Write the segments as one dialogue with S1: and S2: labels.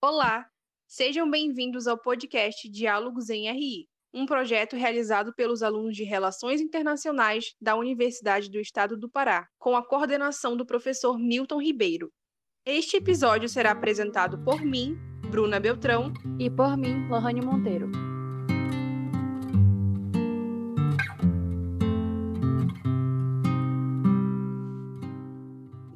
S1: Olá, sejam bem-vindos ao podcast Diálogos em RI, um projeto realizado pelos alunos de Relações Internacionais da Universidade do Estado do Pará, com a coordenação do professor Milton Ribeiro. Este episódio será apresentado por mim, Bruna Beltrão,
S2: e por mim, Lohane Monteiro.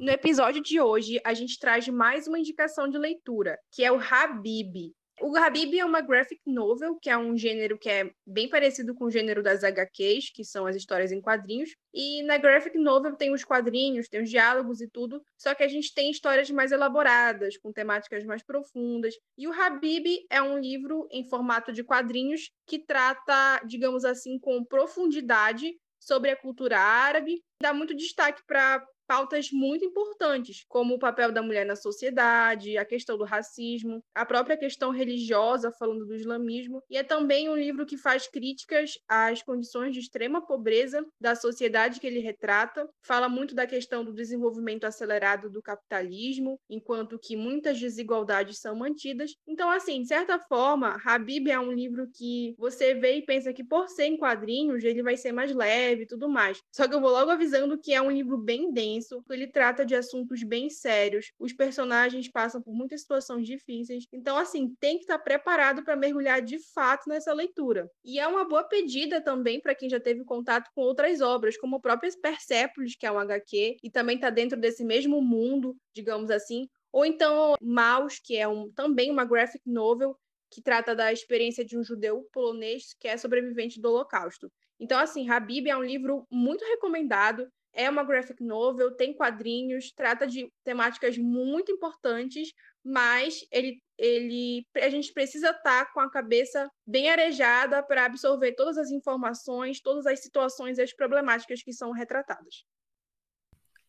S1: No episódio de hoje, a gente traz mais uma indicação de leitura, que é o Habib. O Habib é uma graphic novel, que é um gênero que é bem parecido com o gênero das HQs, que são as histórias em quadrinhos. E na graphic novel tem os quadrinhos, tem os diálogos e tudo, só que a gente tem histórias mais elaboradas, com temáticas mais profundas. E o Habib é um livro em formato de quadrinhos que trata, digamos assim, com profundidade sobre a cultura árabe, dá muito destaque para pautas muito importantes, como o papel da mulher na sociedade, a questão do racismo, a própria questão religiosa, falando do islamismo, e é também um livro que faz críticas às condições de extrema pobreza da sociedade que ele retrata, fala muito da questão do desenvolvimento acelerado do capitalismo, enquanto que muitas desigualdades são mantidas. Então, assim, de certa forma, Habib é um livro que você vê e pensa que por ser em quadrinhos, ele vai ser mais leve e tudo mais. Só que eu vou logo avisando que é um livro bem denso ele trata de assuntos bem sérios, os personagens passam por muitas situações difíceis. Então, assim, tem que estar preparado para mergulhar de fato nessa leitura. E é uma boa pedida também para quem já teve contato com outras obras, como o próprio Persepolis, que é um HQ, e também está dentro desse mesmo mundo, digamos assim. Ou então Maus, que é um, também uma graphic novel, que trata da experiência de um judeu polonês que é sobrevivente do Holocausto. Então, assim, Habib é um livro muito recomendado é uma graphic novel, tem quadrinhos, trata de temáticas muito importantes, mas ele, ele a gente precisa estar tá com a cabeça bem arejada para absorver todas as informações, todas as situações e as problemáticas que são retratadas.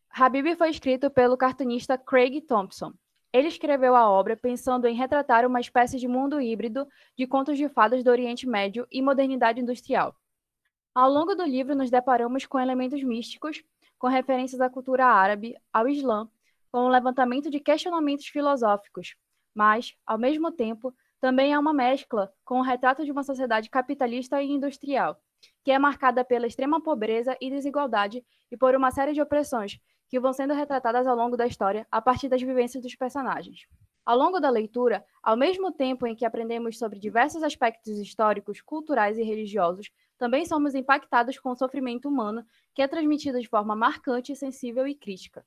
S2: Habib foi escrito pelo cartunista Craig Thompson. Ele escreveu a obra pensando em retratar uma espécie de mundo híbrido de contos de fadas do Oriente Médio e modernidade industrial. Ao longo do livro, nos deparamos com elementos místicos com referências à cultura árabe, ao Islã, com um levantamento de questionamentos filosóficos, mas, ao mesmo tempo, também há uma mescla com o retrato de uma sociedade capitalista e industrial, que é marcada pela extrema pobreza e desigualdade e por uma série de opressões que vão sendo retratadas ao longo da história a partir das vivências dos personagens. Ao longo da leitura, ao mesmo tempo em que aprendemos sobre diversos aspectos históricos, culturais e religiosos, também somos impactados com o sofrimento humano, que é transmitido de forma marcante, sensível e crítica.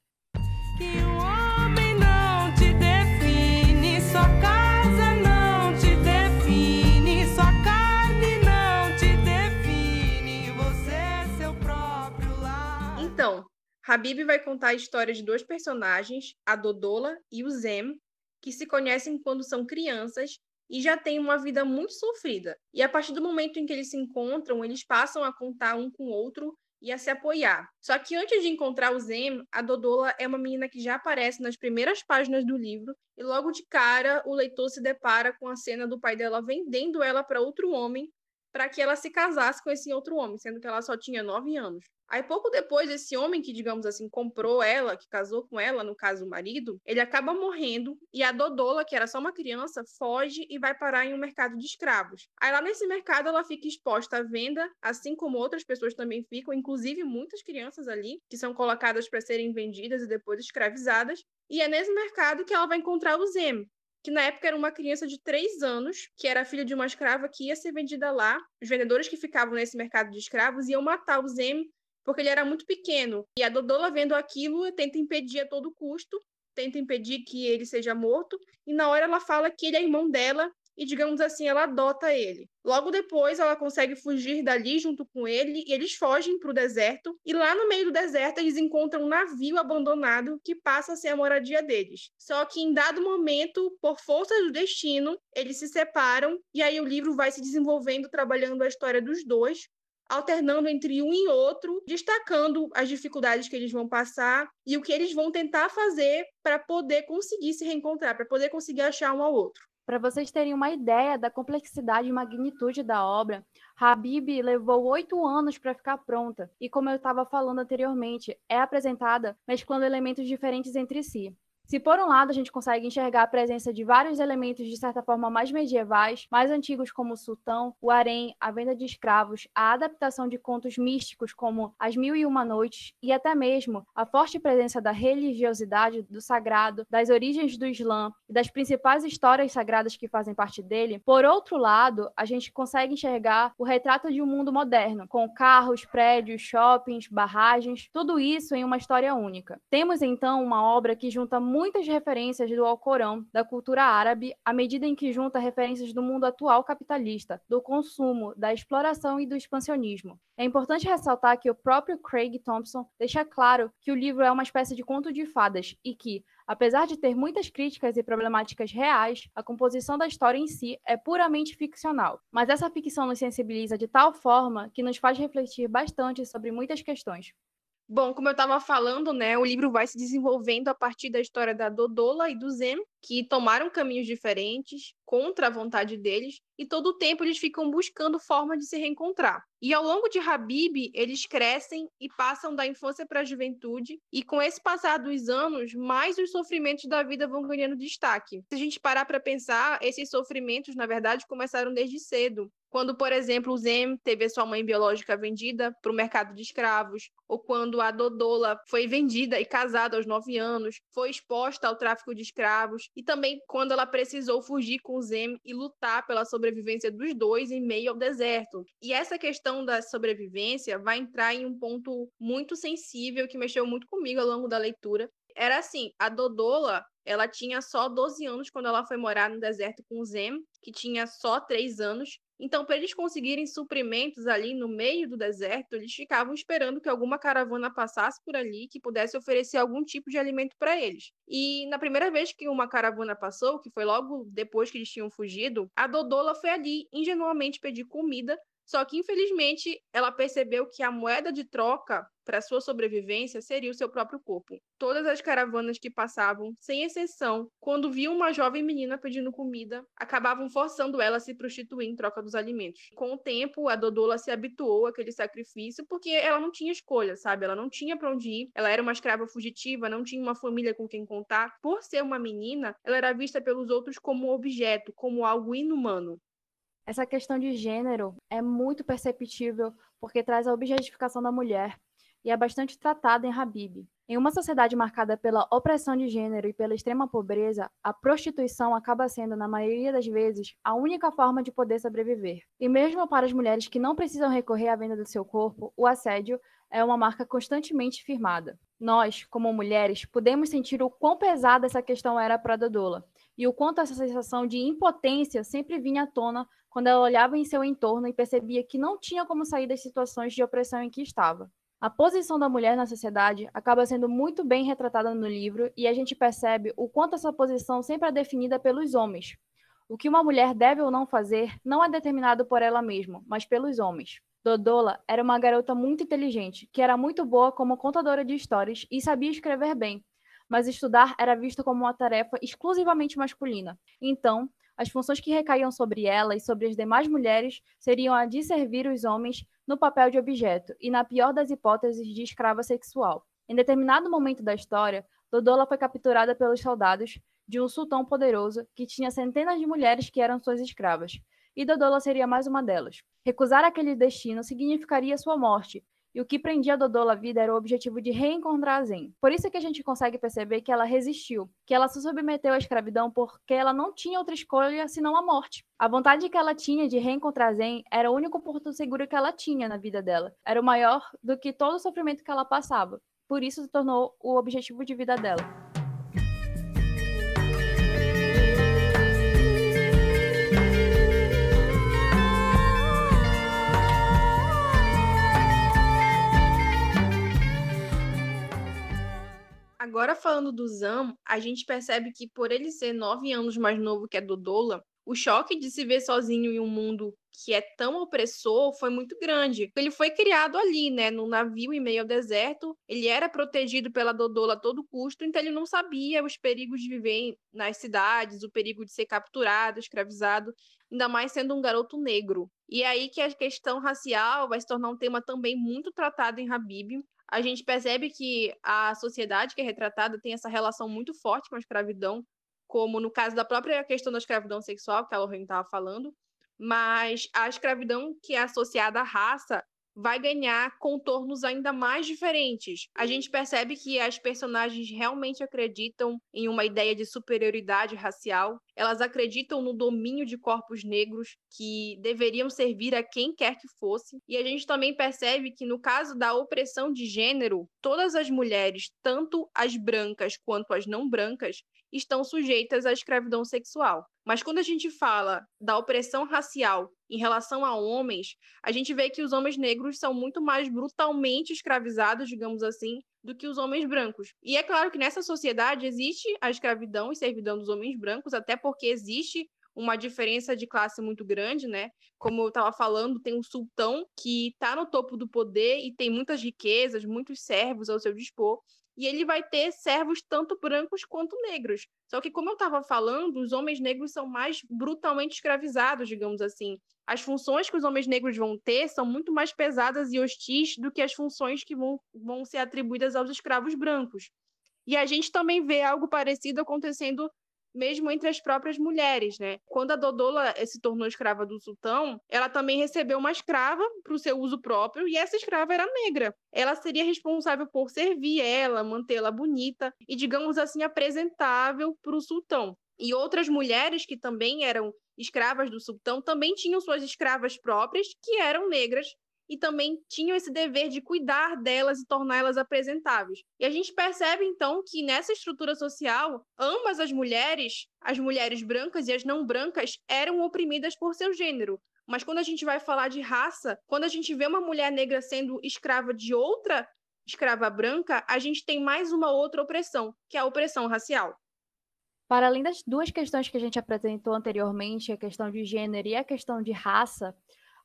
S2: Que o homem não te define, sua casa não te define, sua carne não te define,
S1: você é seu próprio lar. Então, Habib vai contar a história de dois personagens, a Dodola e o Zem, que se conhecem quando são crianças e já têm uma vida muito sofrida. E a partir do momento em que eles se encontram, eles passam a contar um com o outro e a se apoiar. Só que antes de encontrar o Zem, a Dodola é uma menina que já aparece nas primeiras páginas do livro e logo de cara o leitor se depara com a cena do pai dela vendendo ela para outro homem para que ela se casasse com esse outro homem, sendo que ela só tinha nove anos. Aí, pouco depois, esse homem que, digamos assim, comprou ela, que casou com ela, no caso o marido, ele acaba morrendo e a Dodola, que era só uma criança, foge e vai parar em um mercado de escravos. Aí, lá nesse mercado, ela fica exposta à venda, assim como outras pessoas também ficam, inclusive muitas crianças ali, que são colocadas para serem vendidas e depois escravizadas. E é nesse mercado que ela vai encontrar o Zem, que na época era uma criança de três anos, que era filha de uma escrava que ia ser vendida lá. Os vendedores que ficavam nesse mercado de escravos iam matar o Zem porque ele era muito pequeno. E a Dodola, vendo aquilo, tenta impedir a todo custo, tenta impedir que ele seja morto, e na hora ela fala que ele é irmão dela e, digamos assim, ela adota ele. Logo depois, ela consegue fugir dali junto com ele e eles fogem para o deserto. E lá no meio do deserto, eles encontram um navio abandonado que passa a ser a moradia deles. Só que em dado momento, por força do destino, eles se separam e aí o livro vai se desenvolvendo, trabalhando a história dos dois, alternando entre um e outro, destacando as dificuldades que eles vão passar e o que eles vão tentar fazer para poder conseguir se reencontrar, para poder conseguir achar um ao outro.
S2: Para vocês terem uma ideia da complexidade e magnitude da obra, Habib levou oito anos para ficar pronta e, como eu estava falando anteriormente, é apresentada mesclando elementos diferentes entre si. Se por um lado a gente consegue enxergar a presença de vários elementos de certa forma mais medievais, mais antigos como o sultão, o harém, a venda de escravos, a adaptação de contos místicos como As Mil e Uma Noites e até mesmo a forte presença da religiosidade, do sagrado, das origens do Islã e das principais histórias sagradas que fazem parte dele, por outro lado, a gente consegue enxergar o retrato de um mundo moderno, com carros, prédios, shoppings, barragens, tudo isso em uma história única. Temos então uma obra que junta muitas referências do Alcorão, da cultura árabe, à medida em que junta referências do mundo atual capitalista, do consumo, da exploração e do expansionismo. É importante ressaltar que o próprio Craig Thompson deixa claro que o livro é uma espécie de conto de fadas e que, apesar de ter muitas críticas e problemáticas reais, a composição da história em si é puramente ficcional. Mas essa ficção nos sensibiliza de tal forma que nos faz refletir bastante sobre muitas questões.
S1: Bom, como eu estava falando, né, o livro vai se desenvolvendo a partir da história da Dodola e do Zem, que tomaram caminhos diferentes contra a vontade deles, e todo o tempo eles ficam buscando forma de se reencontrar. E ao longo de Habib, eles crescem e passam da infância para a juventude, e com esse passar dos anos, mais os sofrimentos da vida vão ganhando destaque. Se a gente parar para pensar, esses sofrimentos, na verdade, começaram desde cedo. Quando, por exemplo, o Zem teve a sua mãe biológica vendida para o mercado de escravos, ou quando a Dodola foi vendida e casada aos nove anos, foi exposta ao tráfico de escravos, e também quando ela precisou fugir com o Zem e lutar pela sobrevivência dos dois em meio ao deserto. E essa questão da sobrevivência vai entrar em um ponto muito sensível que mexeu muito comigo ao longo da leitura. Era assim, a Dodola, ela tinha só 12 anos quando ela foi morar no deserto com o Zem, que tinha só 3 anos, então, para eles conseguirem suprimentos ali no meio do deserto, eles ficavam esperando que alguma caravana passasse por ali que pudesse oferecer algum tipo de alimento para eles. E na primeira vez que uma caravana passou, que foi logo depois que eles tinham fugido, a Dodola foi ali ingenuamente pedir comida só que, infelizmente, ela percebeu que a moeda de troca para sua sobrevivência seria o seu próprio corpo. Todas as caravanas que passavam, sem exceção, quando viam uma jovem menina pedindo comida, acabavam forçando ela a se prostituir em troca dos alimentos. Com o tempo, a Dodola se habituou àquele sacrifício porque ela não tinha escolha, sabe? Ela não tinha para onde ir, ela era uma escrava fugitiva, não tinha uma família com quem contar. Por ser uma menina, ela era vista pelos outros como objeto, como algo inumano.
S2: Essa questão de gênero é muito perceptível porque traz a objetificação da mulher e é bastante tratada em Habib. Em uma sociedade marcada pela opressão de gênero e pela extrema pobreza, a prostituição acaba sendo, na maioria das vezes, a única forma de poder sobreviver. E mesmo para as mulheres que não precisam recorrer à venda do seu corpo, o assédio é uma marca constantemente firmada. Nós, como mulheres, podemos sentir o quão pesada essa questão era para Dodola e o quanto essa sensação de impotência sempre vinha à tona quando ela olhava em seu entorno e percebia que não tinha como sair das situações de opressão em que estava. A posição da mulher na sociedade acaba sendo muito bem retratada no livro e a gente percebe o quanto essa posição sempre é definida pelos homens. O que uma mulher deve ou não fazer não é determinado por ela mesma, mas pelos homens. Dodola era uma garota muito inteligente, que era muito boa como contadora de histórias e sabia escrever bem, mas estudar era visto como uma tarefa exclusivamente masculina. Então, as funções que recaíam sobre ela e sobre as demais mulheres seriam a de servir os homens no papel de objeto e, na pior das hipóteses, de escrava sexual. Em determinado momento da história, Dodola foi capturada pelos soldados de um sultão poderoso que tinha centenas de mulheres que eram suas escravas, e Dodola seria mais uma delas. Recusar aquele destino significaria sua morte, e o que prendia Dodola à vida era o objetivo de reencontrar Zen. Por isso que a gente consegue perceber que ela resistiu, que ela se submeteu à escravidão porque ela não tinha outra escolha senão a morte. A vontade que ela tinha de reencontrar Zen era o único porto seguro que ela tinha na vida dela. Era o maior do que todo o sofrimento que ela passava. Por isso se tornou o objetivo de vida dela.
S1: Agora falando do Zam, a gente percebe que por ele ser nove anos mais novo que a Dodola, o choque de se ver sozinho em um mundo que é tão opressor foi muito grande. Ele foi criado ali, né, no navio em meio ao deserto. Ele era protegido pela Dodola a todo custo, então ele não sabia os perigos de viver nas cidades, o perigo de ser capturado, escravizado, ainda mais sendo um garoto negro. E é aí que a questão racial vai se tornar um tema também muito tratado em Habib. A gente percebe que a sociedade que é retratada tem essa relação muito forte com a escravidão, como no caso da própria questão da escravidão sexual, que a Lorraine estava falando, mas a escravidão que é associada à raça vai ganhar contornos ainda mais diferentes. A gente percebe que as personagens realmente acreditam em uma ideia de superioridade racial, elas acreditam no domínio de corpos negros que deveriam servir a quem quer que fosse. E a gente também percebe que no caso da opressão de gênero, todas as mulheres, tanto as brancas quanto as não brancas, estão sujeitas à escravidão sexual. Mas quando a gente fala da opressão racial em relação a homens, a gente vê que os homens negros são muito mais brutalmente escravizados, digamos assim, do que os homens brancos. E é claro que nessa sociedade existe a escravidão e servidão dos homens brancos, até porque existe uma diferença de classe muito grande, né? Como eu estava falando, tem um sultão que está no topo do poder e tem muitas riquezas, muitos servos ao seu dispor, e ele vai ter servos tanto brancos quanto negros. Só que, como eu estava falando, os homens negros são mais brutalmente escravizados, digamos assim. As funções que os homens negros vão ter são muito mais pesadas e hostis do que as funções que vão, vão ser atribuídas aos escravos brancos. E a gente também vê algo parecido acontecendo mesmo entre as próprias mulheres, né? Quando a Dodola eh, se tornou escrava do sultão, ela também recebeu uma escrava para o seu uso próprio, e essa escrava era negra. Ela seria responsável por servir ela, mantê-la bonita e, digamos assim, apresentável para o sultão. E outras mulheres que também eram escravas do sultão também tinham suas escravas próprias, que eram negras e também tinham esse dever de cuidar delas e torná-las apresentáveis. E a gente percebe então que nessa estrutura social, ambas as mulheres, as mulheres brancas e as não brancas, eram oprimidas por seu gênero. Mas quando a gente vai falar de raça, quando a gente vê uma mulher negra sendo escrava de outra escrava branca, a gente tem mais uma outra opressão, que é a opressão racial.
S2: Para além das duas questões que a gente apresentou anteriormente, a questão de gênero e a questão de raça,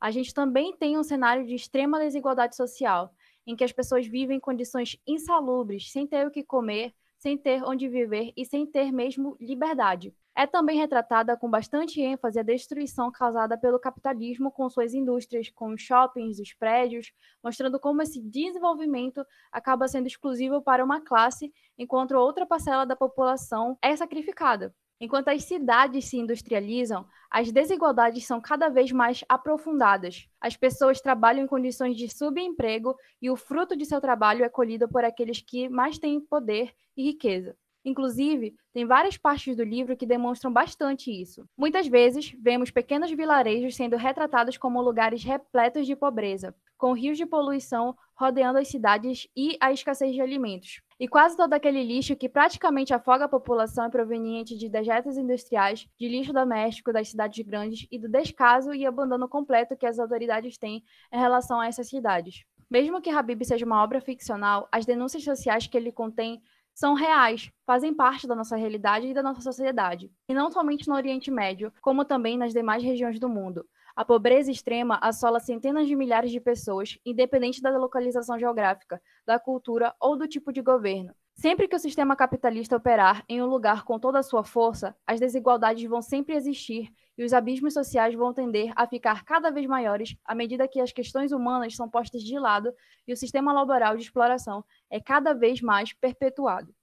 S2: a gente também tem um cenário de extrema desigualdade social, em que as pessoas vivem em condições insalubres, sem ter o que comer, sem ter onde viver e sem ter mesmo liberdade. É também retratada com bastante ênfase a destruição causada pelo capitalismo com suas indústrias, com os shoppings, os prédios, mostrando como esse desenvolvimento acaba sendo exclusivo para uma classe, enquanto outra parcela da população é sacrificada. Enquanto as cidades se industrializam, as desigualdades são cada vez mais aprofundadas. As pessoas trabalham em condições de subemprego e o fruto de seu trabalho é colhido por aqueles que mais têm poder e riqueza. Inclusive, tem várias partes do livro que demonstram bastante isso. Muitas vezes, vemos pequenos vilarejos sendo retratados como lugares repletos de pobreza, com rios de poluição rodeando as cidades e a escassez de alimentos. E quase todo aquele lixo que praticamente afoga a população é proveniente de dejetos industriais, de lixo doméstico das cidades grandes e do descaso e abandono completo que as autoridades têm em relação a essas cidades. Mesmo que Habib seja uma obra ficcional, as denúncias sociais que ele contém são reais, fazem parte da nossa realidade e da nossa sociedade, e não somente no Oriente Médio, como também nas demais regiões do mundo. A pobreza extrema assola centenas de milhares de pessoas, independente da localização geográfica, da cultura ou do tipo de governo. Sempre que o sistema capitalista operar em um lugar com toda a sua força, as desigualdades vão sempre existir e os abismos sociais vão tender a ficar cada vez maiores à medida que as questões humanas são postas de lado e o sistema laboral de exploração é cada vez mais perpetuado.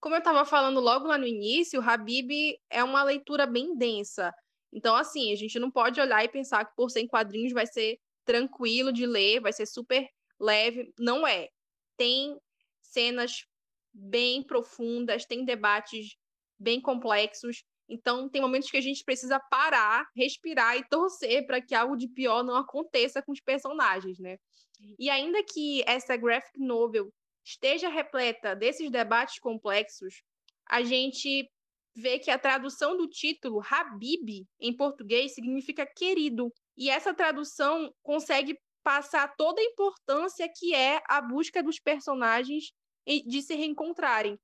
S1: Como eu estava falando logo lá no início, Habib é uma leitura bem densa. Então, assim, a gente não pode olhar e pensar que por ser em quadrinhos vai ser tranquilo de ler, vai ser super leve. Não é. Tem cenas bem profundas, tem debates bem complexos. Então, tem momentos que a gente precisa parar, respirar e torcer para que algo de pior não aconteça com os personagens, né? E ainda que essa graphic novel esteja repleta desses debates complexos, a gente vê que a tradução do título Habib em português significa querido. E essa tradução consegue passar toda a importância que é a busca dos personagens de se reencontrarem.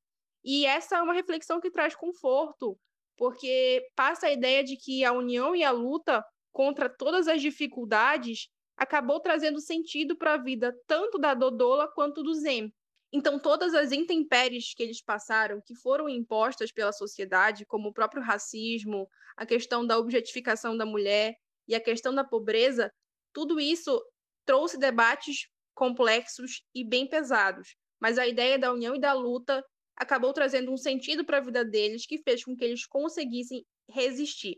S1: E essa é uma reflexão que traz conforto, porque passa a ideia de que a união e a luta contra todas as dificuldades acabou trazendo sentido para a vida tanto da Dodola quanto do Zen. Então, todas as intempéries que eles passaram, que foram impostas pela sociedade, como o próprio racismo, a questão da objetificação da mulher e a questão da pobreza, tudo isso trouxe debates complexos e bem pesados, mas a ideia da união e da luta acabou trazendo um sentido para a vida deles que fez com que eles conseguissem resistir.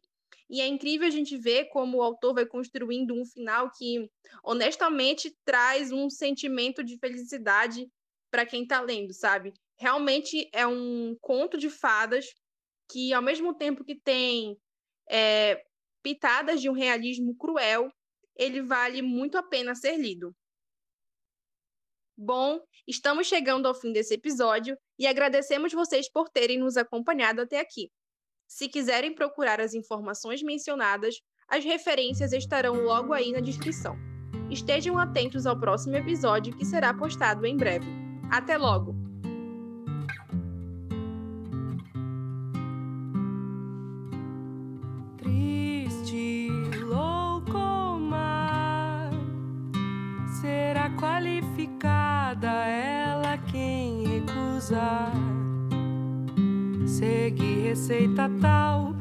S1: E é incrível a gente ver como o autor vai construindo um final que, honestamente, traz um sentimento de felicidade para quem está lendo, sabe? Realmente é um conto de fadas que, ao mesmo tempo que tem é, pitadas de um realismo cruel, ele vale muito a pena ser lido. Bom, estamos chegando ao fim desse episódio e agradecemos vocês por terem nos acompanhado até aqui. Se quiserem procurar as informações mencionadas, as referências estarão logo aí na descrição. Estejam atentos ao próximo episódio que será postado em breve. Até logo!
S3: Triste, louco mar, será qualificada ela quem recusar. Segue receita tal,